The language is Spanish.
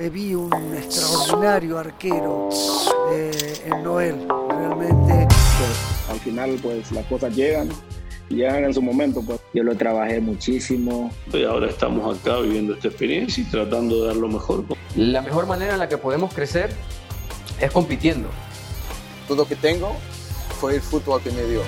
Eh, vi un extraordinario arquero eh, en Noel, realmente. Pues, al final, pues las cosas llegan llegan en su momento. Pues. Yo lo trabajé muchísimo. Y ahora estamos acá viviendo esta experiencia y tratando de dar lo mejor. La mejor manera en la que podemos crecer es compitiendo. Todo lo que tengo fue el fútbol que me dio.